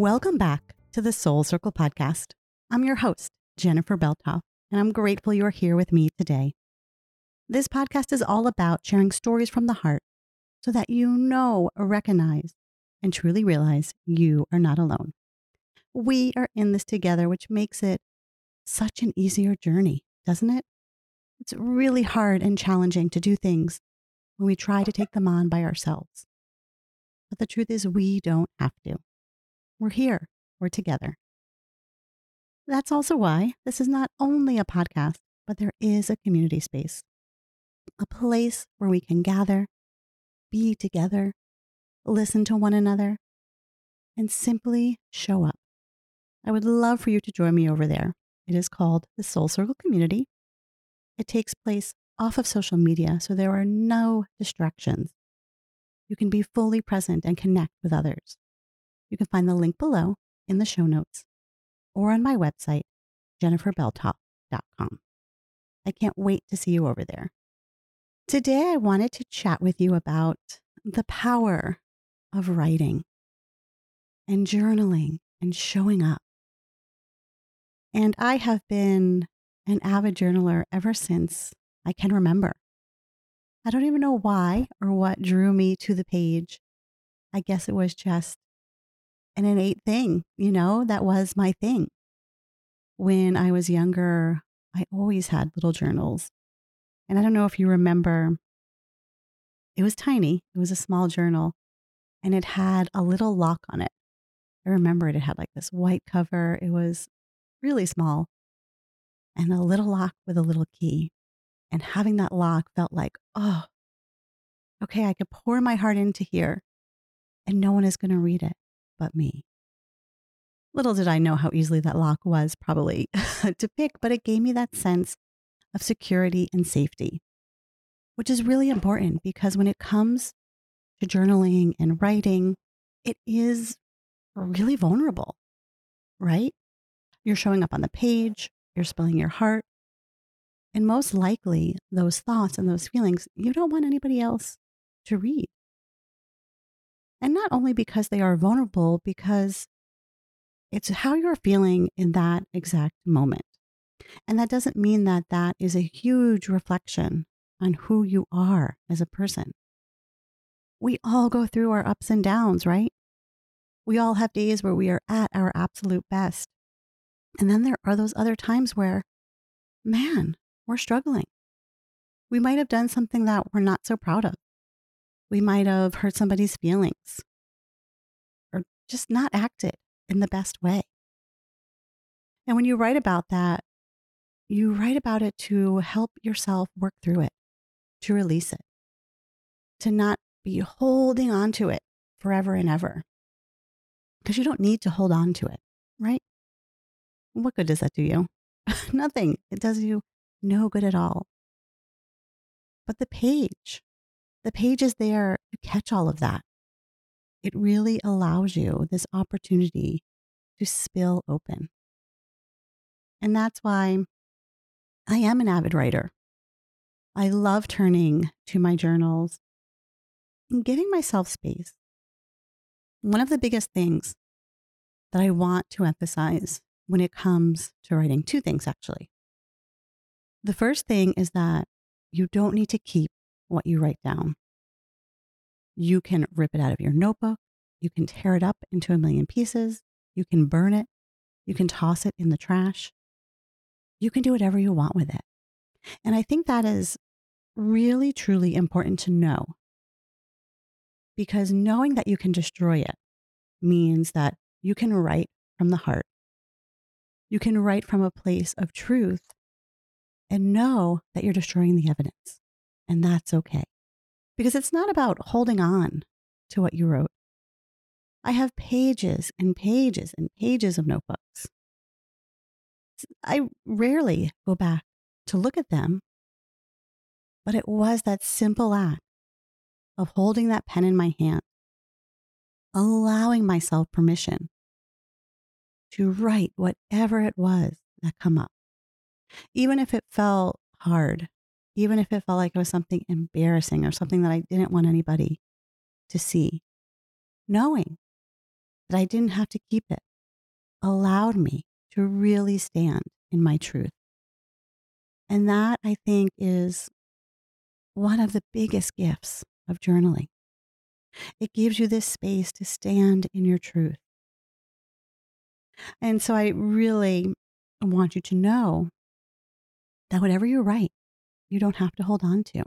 Welcome back to the Soul Circle podcast. I'm your host, Jennifer Beltoff, and I'm grateful you are here with me today. This podcast is all about sharing stories from the heart so that you know, recognize, and truly realize you are not alone. We are in this together, which makes it such an easier journey, doesn't it? It's really hard and challenging to do things when we try to take them on by ourselves. But the truth is, we don't have to. We're here, we're together. That's also why this is not only a podcast, but there is a community space, a place where we can gather, be together, listen to one another, and simply show up. I would love for you to join me over there. It is called the Soul Circle Community. It takes place off of social media, so there are no distractions. You can be fully present and connect with others. You can find the link below in the show notes or on my website, jenniferbeltop.com. I can't wait to see you over there. Today, I wanted to chat with you about the power of writing and journaling and showing up. And I have been an avid journaler ever since I can remember. I don't even know why or what drew me to the page. I guess it was just an innate thing, you know, that was my thing. When I was younger, I always had little journals. And I don't know if you remember, it was tiny, it was a small journal, and it had a little lock on it. I remember it, it had like this white cover. It was really small and a little lock with a little key. And having that lock felt like, oh, okay, I could pour my heart into here and no one is going to read it but me. Little did I know how easily that lock was probably to pick, but it gave me that sense of security and safety, which is really important because when it comes to journaling and writing, it is really vulnerable, right? You're showing up on the page, you're spilling your heart. And most likely, those thoughts and those feelings, you don't want anybody else to read. And not only because they are vulnerable, because it's how you're feeling in that exact moment. And that doesn't mean that that is a huge reflection on who you are as a person. We all go through our ups and downs, right? We all have days where we are at our absolute best. And then there are those other times where, man, we're struggling. We might have done something that we're not so proud of we might have hurt somebody's feelings or just not acted in the best way. And when you write about that, you write about it to help yourself work through it, to release it, to not be holding on to it forever and ever. Because you don't need to hold on to it, right? What good does that do you? Nothing. It does you no good at all. But the page, the page is there to catch all of that. It really allows you this opportunity to spill open. And that's why I am an avid writer. I love turning to my journals and giving myself space. One of the biggest things that I want to emphasize when it comes to writing, two things actually. The first thing is that you don't need to keep what you write down. You can rip it out of your notebook. You can tear it up into a million pieces. You can burn it. You can toss it in the trash. You can do whatever you want with it. And I think that is really, truly important to know because knowing that you can destroy it means that you can write from the heart. You can write from a place of truth and know that you're destroying the evidence and that's okay. Because it's not about holding on to what you wrote. I have pages and pages and pages of notebooks. I rarely go back to look at them, but it was that simple act of holding that pen in my hand, allowing myself permission to write whatever it was that come up, even if it felt hard even if it felt like it was something embarrassing or something that I didn't want anybody to see. Knowing that I didn't have to keep it, allowed me to really stand in my truth. And that I think is one of the biggest gifts of journaling. It gives you this space to stand in your truth. And so I really want you to know that whatever you write, you don't have to hold on to.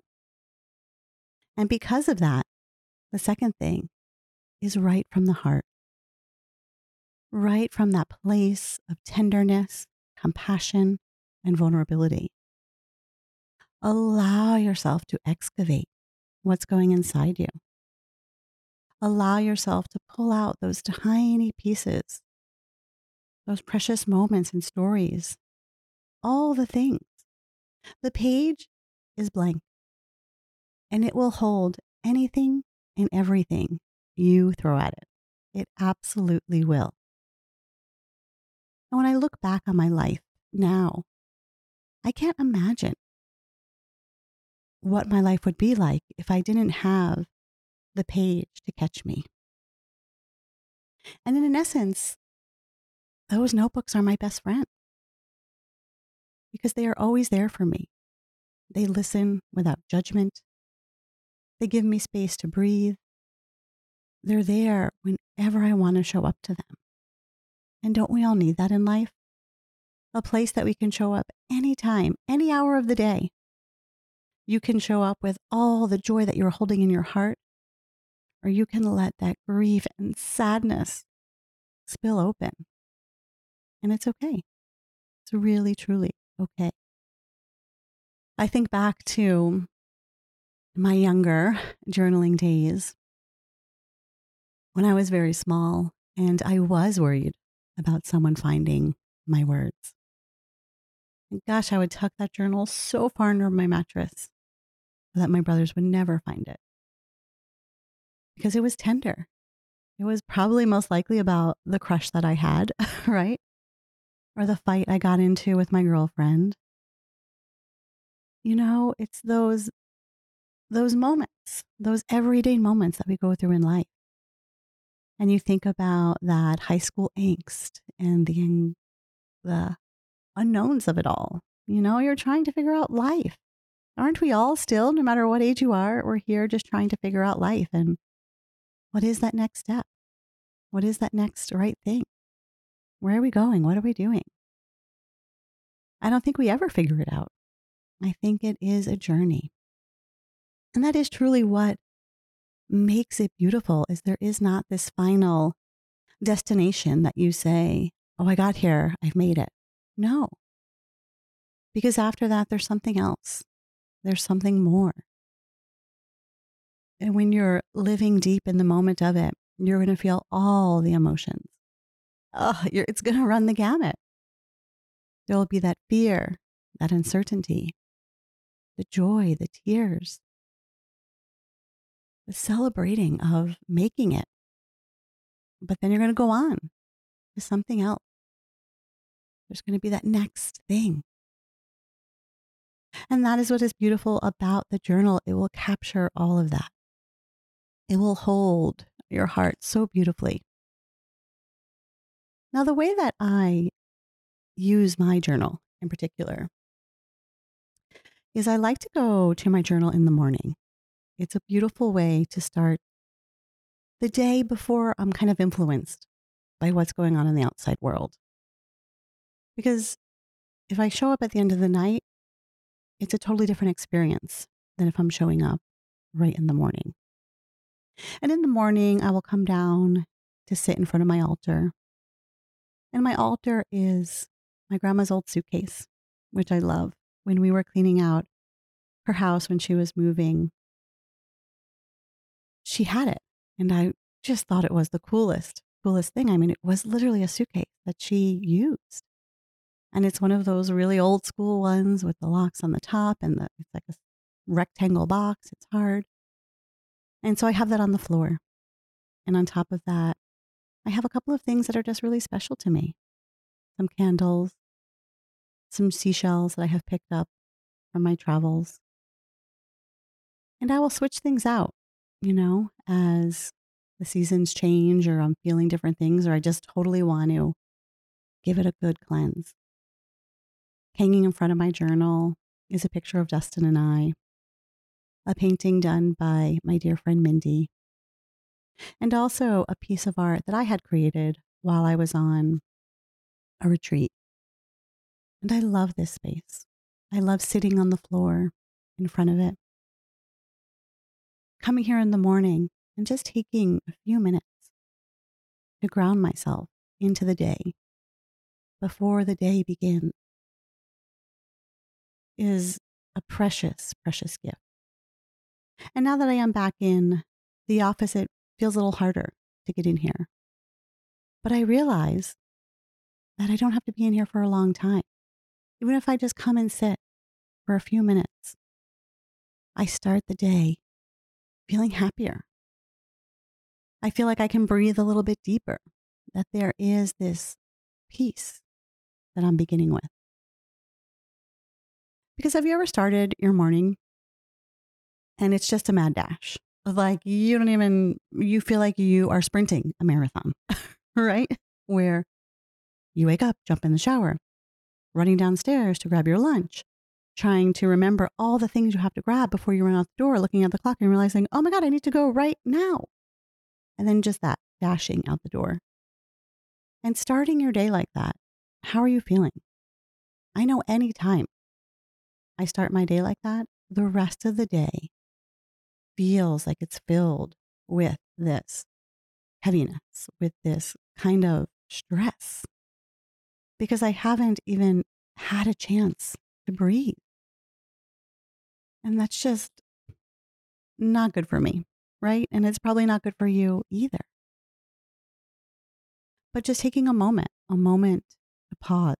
And because of that, the second thing is write from the heart. write from that place of tenderness, compassion, and vulnerability. Allow yourself to excavate what's going inside you. Allow yourself to pull out those tiny pieces, those precious moments and stories, all the things. The page is blank and it will hold anything and everything you throw at it. It absolutely will. And when I look back on my life now, I can't imagine what my life would be like if I didn't have the page to catch me. And in essence, those notebooks are my best friend because they are always there for me. They listen without judgment. They give me space to breathe. They're there whenever I want to show up to them. And don't we all need that in life? A place that we can show up anytime, any hour of the day. You can show up with all the joy that you're holding in your heart, or you can let that grief and sadness spill open. And it's okay. It's really, truly okay. I think back to my younger journaling days when I was very small and I was worried about someone finding my words. And gosh, I would tuck that journal so far under my mattress that my brothers would never find it because it was tender. It was probably most likely about the crush that I had, right? Or the fight I got into with my girlfriend. You know, it's those those moments, those everyday moments that we go through in life. And you think about that high school angst and the the unknowns of it all. You know, you're trying to figure out life. Aren't we all still, no matter what age you are, we're here just trying to figure out life and what is that next step? What is that next right thing? Where are we going? What are we doing? I don't think we ever figure it out. I think it is a journey. And that is truly what makes it beautiful is there is not this final destination that you say, "Oh, I got here. I've made it." No. Because after that there's something else. There's something more. And when you're living deep in the moment of it, you're going to feel all the emotions. Oh, it's going to run the gamut. There will be that fear, that uncertainty, the joy, the tears, the celebrating of making it. But then you're going to go on to something else. There's going to be that next thing. And that is what is beautiful about the journal. It will capture all of that. It will hold your heart so beautifully. Now, the way that I use my journal in particular is I like to go to my journal in the morning. It's a beautiful way to start the day before I'm kind of influenced by what's going on in the outside world. Because if I show up at the end of the night, it's a totally different experience than if I'm showing up right in the morning. And in the morning, I will come down to sit in front of my altar. And my altar is my grandma's old suitcase, which I love. When we were cleaning out her house when she was moving, she had it. And I just thought it was the coolest, coolest thing. I mean, it was literally a suitcase that she used. And it's one of those really old school ones with the locks on the top and the, it's like a rectangle box. It's hard. And so I have that on the floor. And on top of that, I have a couple of things that are just really special to me some candles, some seashells that I have picked up from my travels. And I will switch things out, you know, as the seasons change or I'm feeling different things or I just totally want to give it a good cleanse. Hanging in front of my journal is a picture of Dustin and I, a painting done by my dear friend Mindy, and also a piece of art that I had created while I was on a retreat. And I love this space. I love sitting on the floor in front of it. Coming here in the morning and just taking a few minutes to ground myself into the day before the day begins is a precious, precious gift. And now that I am back in the office, it feels a little harder to get in here. But I realize that I don't have to be in here for a long time. Even if I just come and sit for a few minutes, I start the day feeling happier. I feel like I can breathe a little bit deeper, that there is this peace that I'm beginning with. Because have you ever started your morning and it's just a mad dash? Like you don't even, you feel like you are sprinting a marathon, right? Where you wake up, jump in the shower, running downstairs to grab your lunch, trying to remember all the things you have to grab before you run out the door, looking at the clock and realizing, oh my God, I need to go right now. And then just that dashing out the door. And starting your day like that, how are you feeling? I know anytime I start my day like that, the rest of the day feels like it's filled with this heaviness, with this kind of stress, because I haven't even had a chance to breathe. And that's just not good for me, right? And it's probably not good for you either. But just taking a moment, a moment to pause,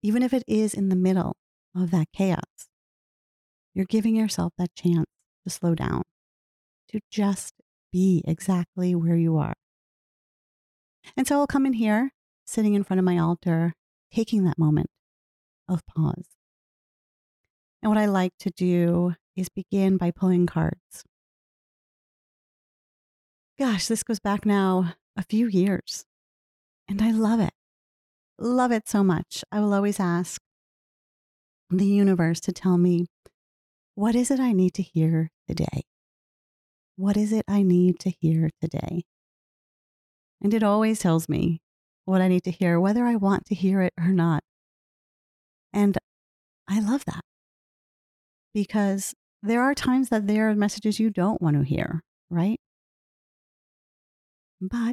even if it is in the middle of that chaos, you're giving yourself that chance to slow down, to just be exactly where you are. And so I'll come in here, sitting in front of my altar, taking that moment of pause. And what I like to do is begin by pulling cards. Gosh, this goes back now a few years, and I love it. Love it so much. I will always ask the universe to tell me what is it I need to hear today? What is it I need to hear today? And it always tells me what I need to hear, whether I want to hear it or not. And I love that because there are times that there are messages you don't want to hear, right? But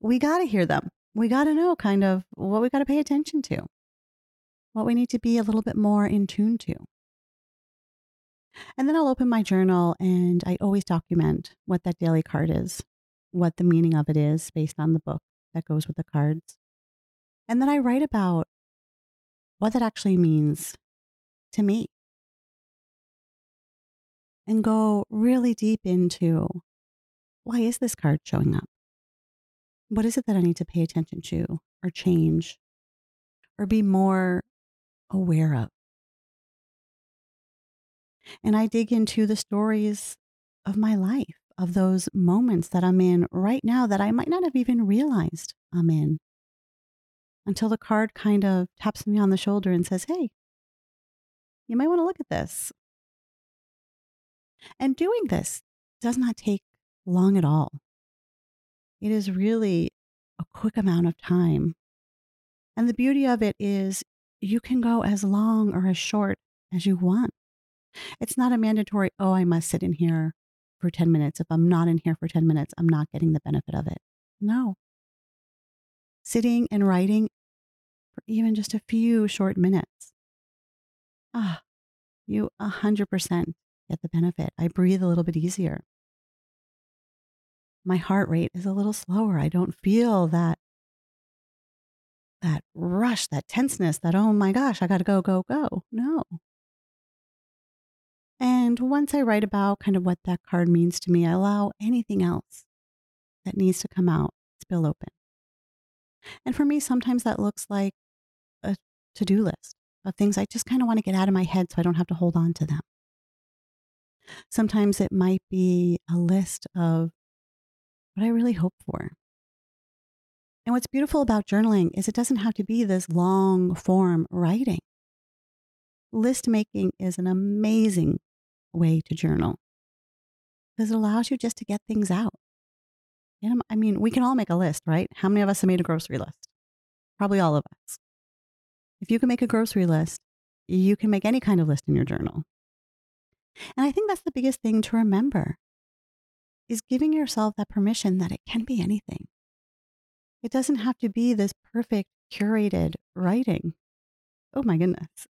we got to hear them. We got to know kind of what we got to pay attention to, what we need to be a little bit more in tune to. And then I'll open my journal and I always document what that daily card is, what the meaning of it is based on the book that goes with the cards. And then I write about what that actually means to me and go really deep into why is this card showing up? What is it that I need to pay attention to or change or be more aware of? And I dig into the stories of my life, of those moments that I'm in right now that I might not have even realized I'm in until the card kind of taps me on the shoulder and says, Hey, you might want to look at this. And doing this does not take long at all. It is really a quick amount of time. And the beauty of it is you can go as long or as short as you want. It's not a mandatory, oh, I must sit in here for 10 minutes. If I'm not in here for 10 minutes, I'm not getting the benefit of it. No. Sitting and writing for even just a few short minutes. Ah, you 100% get the benefit. I breathe a little bit easier. My heart rate is a little slower. I don't feel that that rush, that tenseness, that oh my gosh, I got to go go go. No. And once I write about kind of what that card means to me, I allow anything else that needs to come out spill open. And for me, sometimes that looks like a to do list of things I just kind of want to get out of my head so I don't have to hold on to them. Sometimes it might be a list of what I really hope for. And what's beautiful about journaling is it doesn't have to be this long form writing. List making is an amazing way to journal because it allows you just to get things out. And I mean, we can all make a list, right? How many of us have made a grocery list? Probably all of us. If you can make a grocery list, you can make any kind of list in your journal. And I think that's the biggest thing to remember is giving yourself that permission that it can be anything. It doesn't have to be this perfect curated writing. Oh my goodness.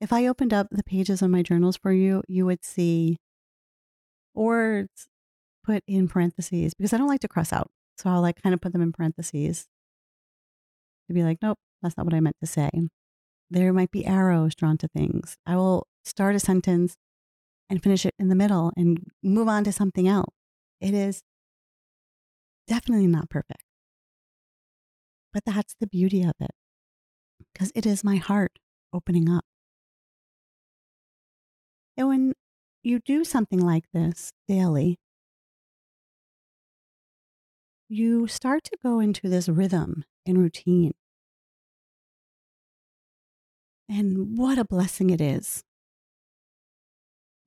If I opened up the pages of my journals for you, you would see words put in parentheses because I don't like to cross out. So I'll like kind of put them in parentheses to be like, nope, that's not what I meant to say. There might be arrows drawn to things. I will start a sentence and finish it in the middle and move on to something else. It is definitely not perfect. But that's the beauty of it because it is my heart opening up. And when you do something like this daily, you start to go into this rhythm and routine. And what a blessing it is.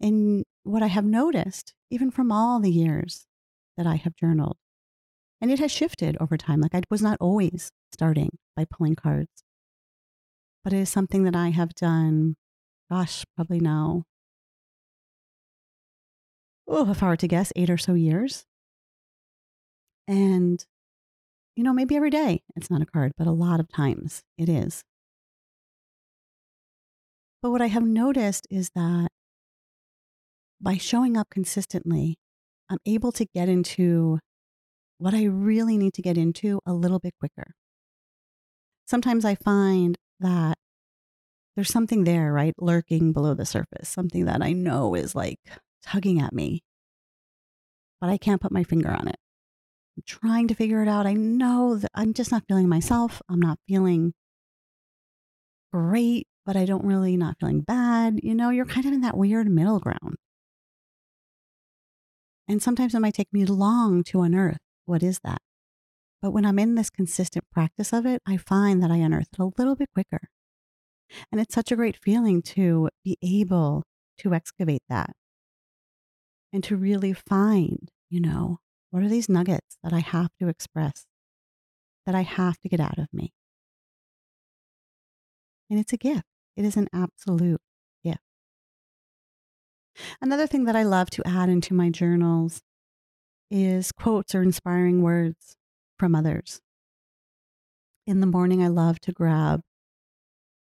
And what I have noticed, even from all the years that I have journaled, and it has shifted over time. Like I was not always starting by pulling cards, but it is something that I have done, gosh, probably now, oh, if I were to guess, eight or so years. And, you know, maybe every day it's not a card, but a lot of times it is. But what I have noticed is that by showing up consistently, I'm able to get into what I really need to get into a little bit quicker. Sometimes I find that there's something there, right, lurking below the surface, something that I know is like tugging at me, but I can't put my finger on it. I'm trying to figure it out. I know that I'm just not feeling myself. I'm not feeling great, but I don't really not feeling bad. You know, you're kind of in that weird middle ground. And sometimes it might take me long to unearth what is that. But when I'm in this consistent practice of it, I find that I unearth it a little bit quicker. And it's such a great feeling to be able to excavate that and to really find, you know, what are these nuggets that I have to express, that I have to get out of me? And it's a gift. It is an absolute gift. Another thing that I love to add into my journals is quotes or inspiring words from others. In the morning, I love to grab,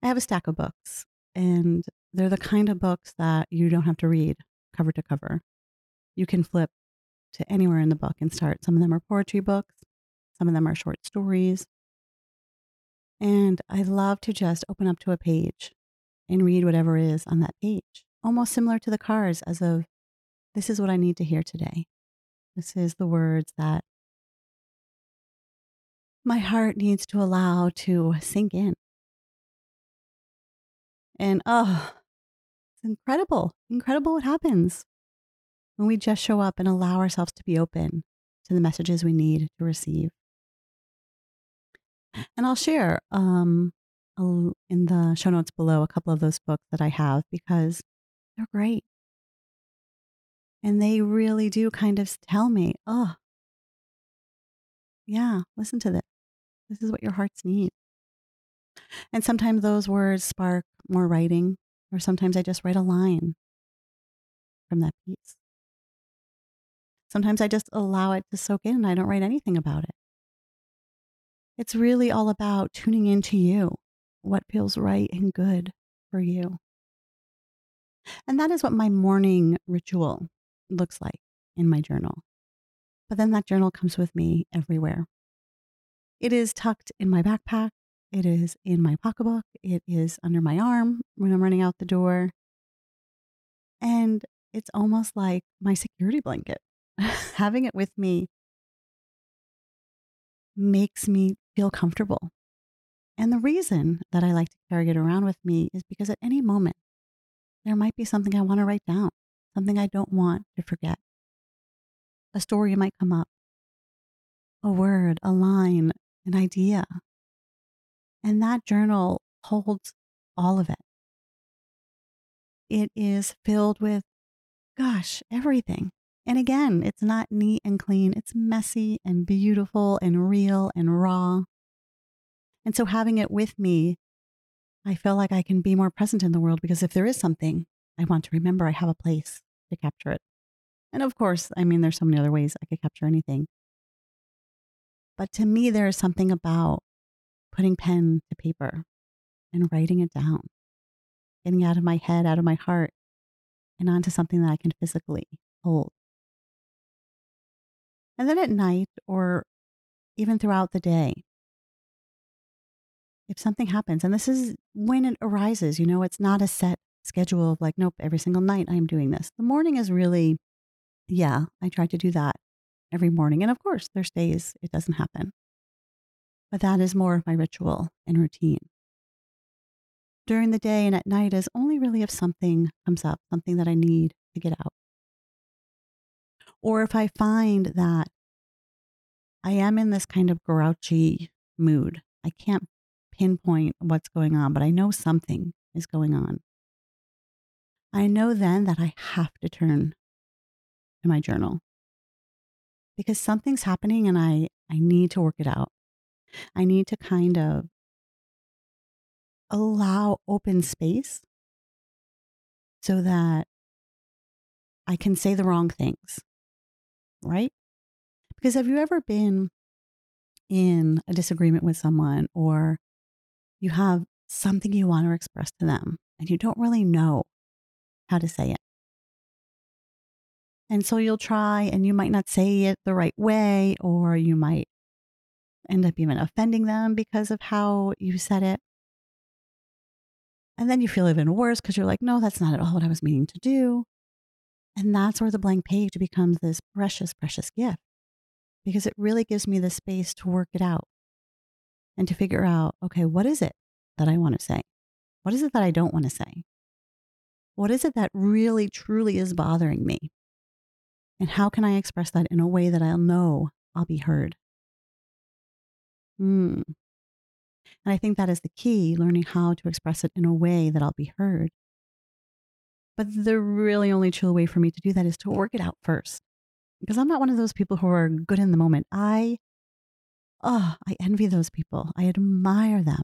I have a stack of books, and they're the kind of books that you don't have to read cover to cover. You can flip to anywhere in the book and start. Some of them are poetry books, some of them are short stories. And I love to just open up to a page and read whatever is on that page, almost similar to the cards, as of this is what I need to hear today. This is the words that my heart needs to allow to sink in. And oh, it's incredible, incredible what happens when we just show up and allow ourselves to be open to the messages we need to receive. And I'll share um, in the show notes below a couple of those books that I have because they're great. And they really do kind of tell me, oh, yeah, listen to this. This is what your hearts need. And sometimes those words spark more writing, or sometimes I just write a line from that piece. Sometimes I just allow it to soak in and I don't write anything about it. It's really all about tuning into you, what feels right and good for you. And that is what my morning ritual looks like in my journal. But then that journal comes with me everywhere. It is tucked in my backpack. It is in my pocketbook. It is under my arm when I'm running out the door. And it's almost like my security blanket. Having it with me makes me feel comfortable. And the reason that I like to carry it around with me is because at any moment, there might be something I want to write down. something I don't want to forget. A story might come up, a word, a line, an idea. And that journal holds all of it. It is filled with, gosh, everything. And again, it's not neat and clean. It's messy and beautiful and real and raw. And so having it with me, I feel like I can be more present in the world because if there is something I want to remember, I have a place to capture it. And of course, I mean, there's so many other ways I could capture anything. But to me, there is something about putting pen to paper and writing it down, getting out of my head, out of my heart, and onto something that I can physically hold. And then at night or even throughout the day, if something happens, and this is when it arises, you know, it's not a set schedule of like, nope, every single night I'm doing this. The morning is really, yeah, I try to do that every morning. And of course, there's days it doesn't happen. But that is more of my ritual and routine. During the day and at night is only really if something comes up, something that I need to get out. Or if I find that I am in this kind of grouchy mood, I can't pinpoint what's going on, but I know something is going on. I know then that I have to turn to my journal because something's happening and I, I need to work it out. I need to kind of allow open space so that I can say the wrong things, right? Because have you ever been in a disagreement with someone or you have something you want to express to them and you don't really know how to say it? And so you'll try and you might not say it the right way, or you might end up even offending them because of how you said it. And then you feel even worse because you're like, no, that's not at all what I was meaning to do. And that's where the blank page becomes this precious, precious gift because it really gives me the space to work it out and to figure out, okay, what is it that I want to say? What is it that I don't want to say? What is it that really, truly is bothering me? And how can I express that in a way that I'll know I'll be heard? Mm. And I think that is the key learning how to express it in a way that I'll be heard. But the really only chill way for me to do that is to work it out first. Because I'm not one of those people who are good in the moment. I, oh, I envy those people. I admire them.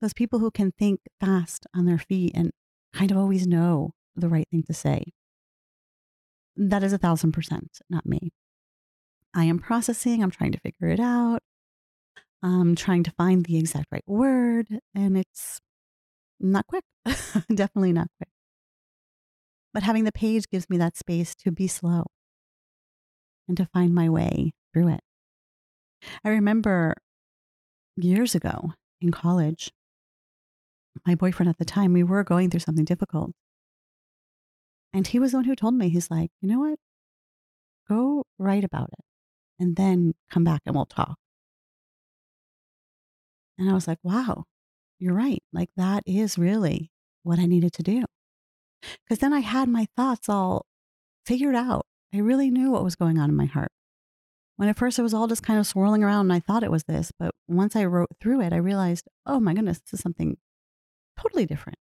Those people who can think fast on their feet and kind of always know the right thing to say. That is a thousand percent not me. I am processing, I'm trying to figure it out. I'm trying to find the exact right word, and it's not quick. Definitely not quick. But having the page gives me that space to be slow and to find my way through it. I remember years ago in college, my boyfriend at the time, we were going through something difficult. And he was the one who told me, he's like, you know what? Go write about it and then come back and we'll talk. And I was like, wow, you're right. Like, that is really what I needed to do. Because then I had my thoughts all figured out. I really knew what was going on in my heart. When at first it was all just kind of swirling around and I thought it was this, but once I wrote through it, I realized, oh my goodness, this is something totally different.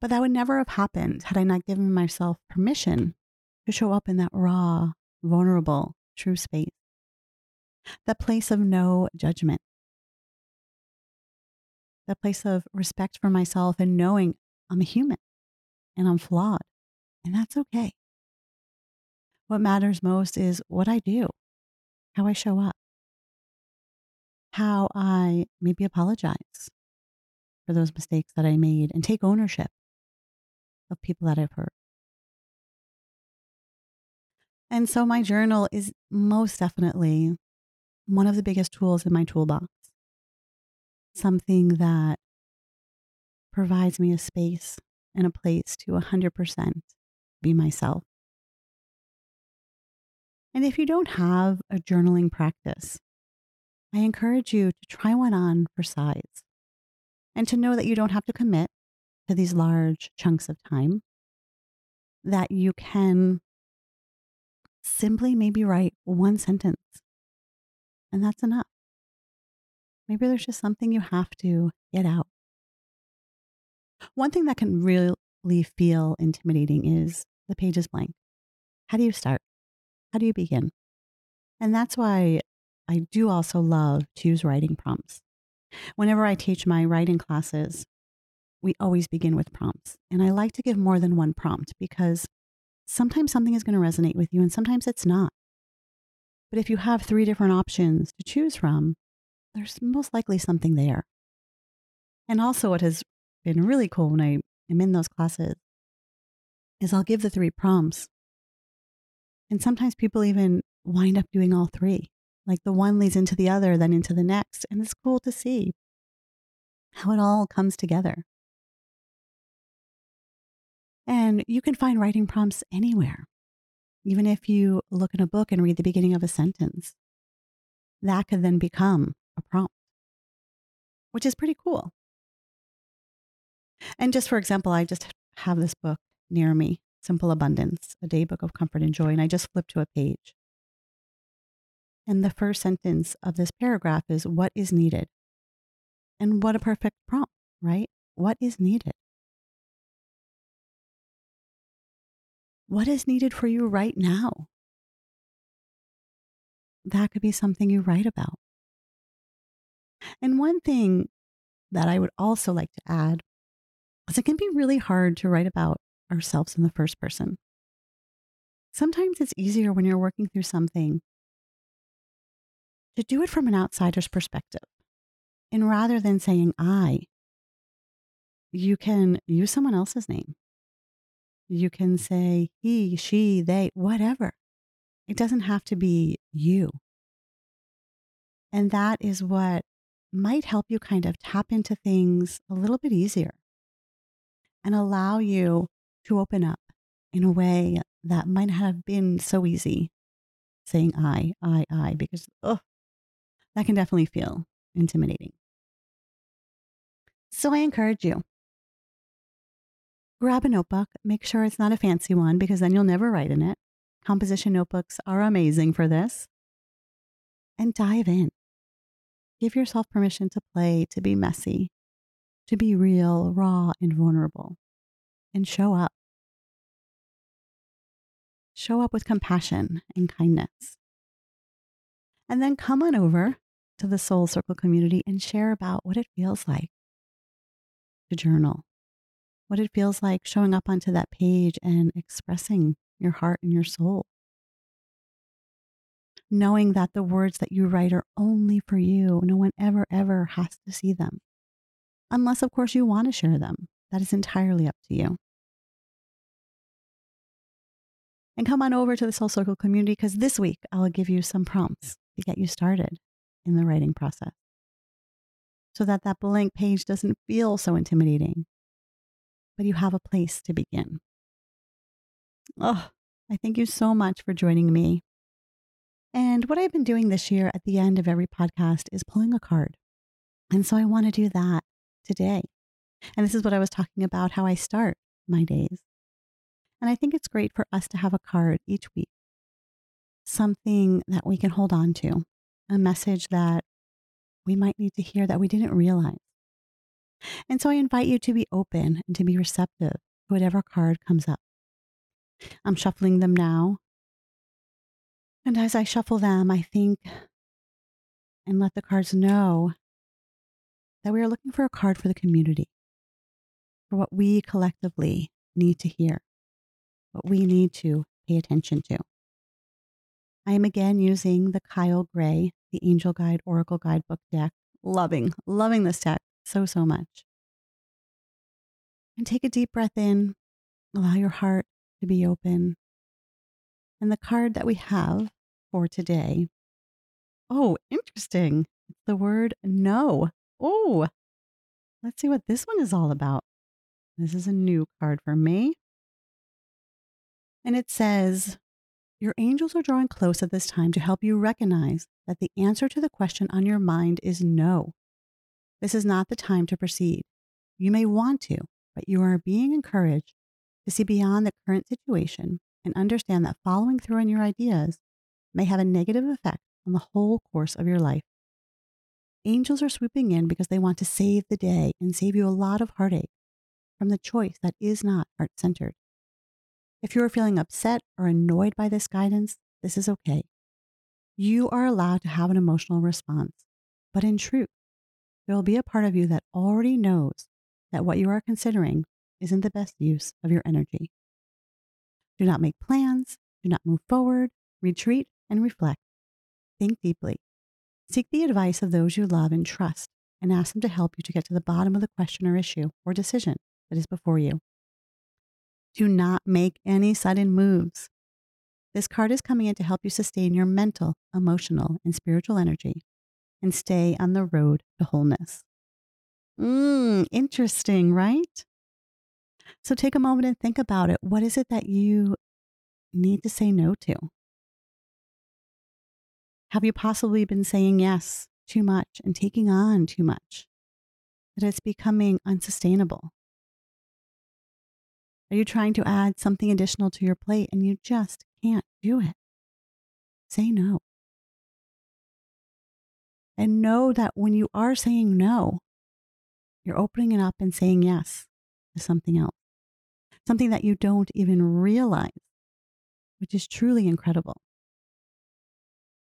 But that would never have happened had I not given myself permission to show up in that raw, vulnerable, true space. That place of no judgment. That place of respect for myself and knowing I'm a human and I'm flawed, and that's okay. What matters most is what I do, how I show up, how I maybe apologize for those mistakes that I made and take ownership of people that I've hurt. And so my journal is most definitely one of the biggest tools in my toolbox. Something that provides me a space and a place to 100% be myself. And if you don't have a journaling practice, I encourage you to try one on for size and to know that you don't have to commit to these large chunks of time that you can simply maybe write one sentence and that's enough. Maybe there's just something you have to get out. One thing that can really feel intimidating is the page is blank. How do you start? How do you begin? And that's why I do also love choose writing prompts. Whenever I teach my writing classes, we always begin with prompts. And I like to give more than one prompt because sometimes something is going to resonate with you and sometimes it's not. But if you have three different options to choose from, there's most likely something there. And also, what has been really cool when I am in those classes is I'll give the three prompts. And sometimes people even wind up doing all three. Like the one leads into the other, then into the next. And it's cool to see how it all comes together. And you can find writing prompts anywhere, even if you look in a book and read the beginning of a sentence. That could then become a prompt, which is pretty cool. And just for example, I just have this book near me, Simple Abundance, a day book of comfort and joy, and I just flip to a page. And the first sentence of this paragraph is what is needed? And what a perfect prompt, right? What is needed? What is needed for you right now? That could be something you write about. And one thing that I would also like to add is it can be really hard to write about ourselves in the first person. Sometimes it's easier when you're working through something to do it from an outsider's perspective. And rather than saying I, you can use someone else's name. You can say he, she, they, whatever. It doesn't have to be you. And that is what might help you kind of tap into things a little bit easier and allow you to open up in a way that might have been so easy saying I, I, I, because oh, that can definitely feel intimidating. So I encourage you grab a notebook, make sure it's not a fancy one because then you'll never write in it. Composition notebooks are amazing for this. And dive in. Give yourself permission to play, to be messy, to be real, raw, and vulnerable, and show up. Show up with compassion and kindness. And then come on over to the Soul Circle community and share about what it feels like to journal, what it feels like showing up onto that page and expressing your heart and your soul. Knowing that the words that you write are only for you, no one ever, ever has to see them. Unless, of course, you want to share them. That is entirely up to you. And come on over to the Soul Circle community because this week I'll give you some prompts to get you started in the writing process so that that blank page doesn't feel so intimidating, but you have a place to begin. Oh, I thank you so much for joining me. And what I've been doing this year at the end of every podcast is pulling a card. And so I want to do that today. And this is what I was talking about how I start my days. And I think it's great for us to have a card each week, something that we can hold on to, a message that we might need to hear that we didn't realize. And so I invite you to be open and to be receptive to whatever card comes up. I'm shuffling them now. And as I shuffle them, I think and let the cards know that we are looking for a card for the community, for what we collectively need to hear, what we need to pay attention to. I am again using the Kyle Gray, the Angel Guide Oracle Guidebook deck. Loving, loving this deck so, so much. And take a deep breath in, allow your heart to be open. And the card that we have for today. Oh, interesting. The word no. Oh, let's see what this one is all about. This is a new card for me. And it says, Your angels are drawing close at this time to help you recognize that the answer to the question on your mind is no. This is not the time to proceed. You may want to, but you are being encouraged to see beyond the current situation and understand that following through on your ideas may have a negative effect on the whole course of your life. Angels are swooping in because they want to save the day and save you a lot of heartache from the choice that is not heart centered. If you are feeling upset or annoyed by this guidance, this is okay. You are allowed to have an emotional response, but in truth, there will be a part of you that already knows that what you are considering isn't the best use of your energy. Do not make plans, do not move forward, retreat, and reflect. Think deeply. Seek the advice of those you love and trust and ask them to help you to get to the bottom of the question or issue or decision that is before you. Do not make any sudden moves. This card is coming in to help you sustain your mental, emotional, and spiritual energy and stay on the road to wholeness. Mmm, interesting, right? So take a moment and think about it. What is it that you need to say no to? Have you possibly been saying yes too much and taking on too much? That it's becoming unsustainable? Are you trying to add something additional to your plate and you just can't do it? Say no. And know that when you are saying no, you're opening it up and saying yes to something else, something that you don't even realize, which is truly incredible.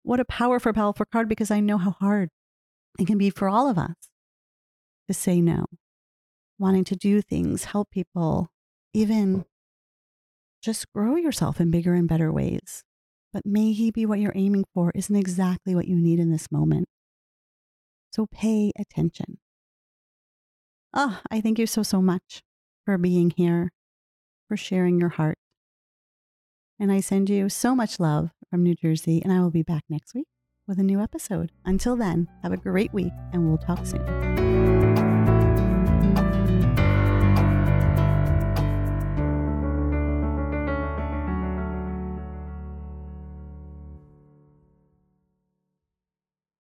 What a powerful, powerful card because I know how hard it can be for all of us to say no, wanting to do things, help people, even just grow yourself in bigger and better ways. But may He be what you're aiming for isn't exactly what you need in this moment. So pay attention. Oh, I thank you so, so much for being here, for sharing your heart. And I send you so much love from New Jersey, and I will be back next week with a new episode. Until then, have a great week, and we'll talk soon.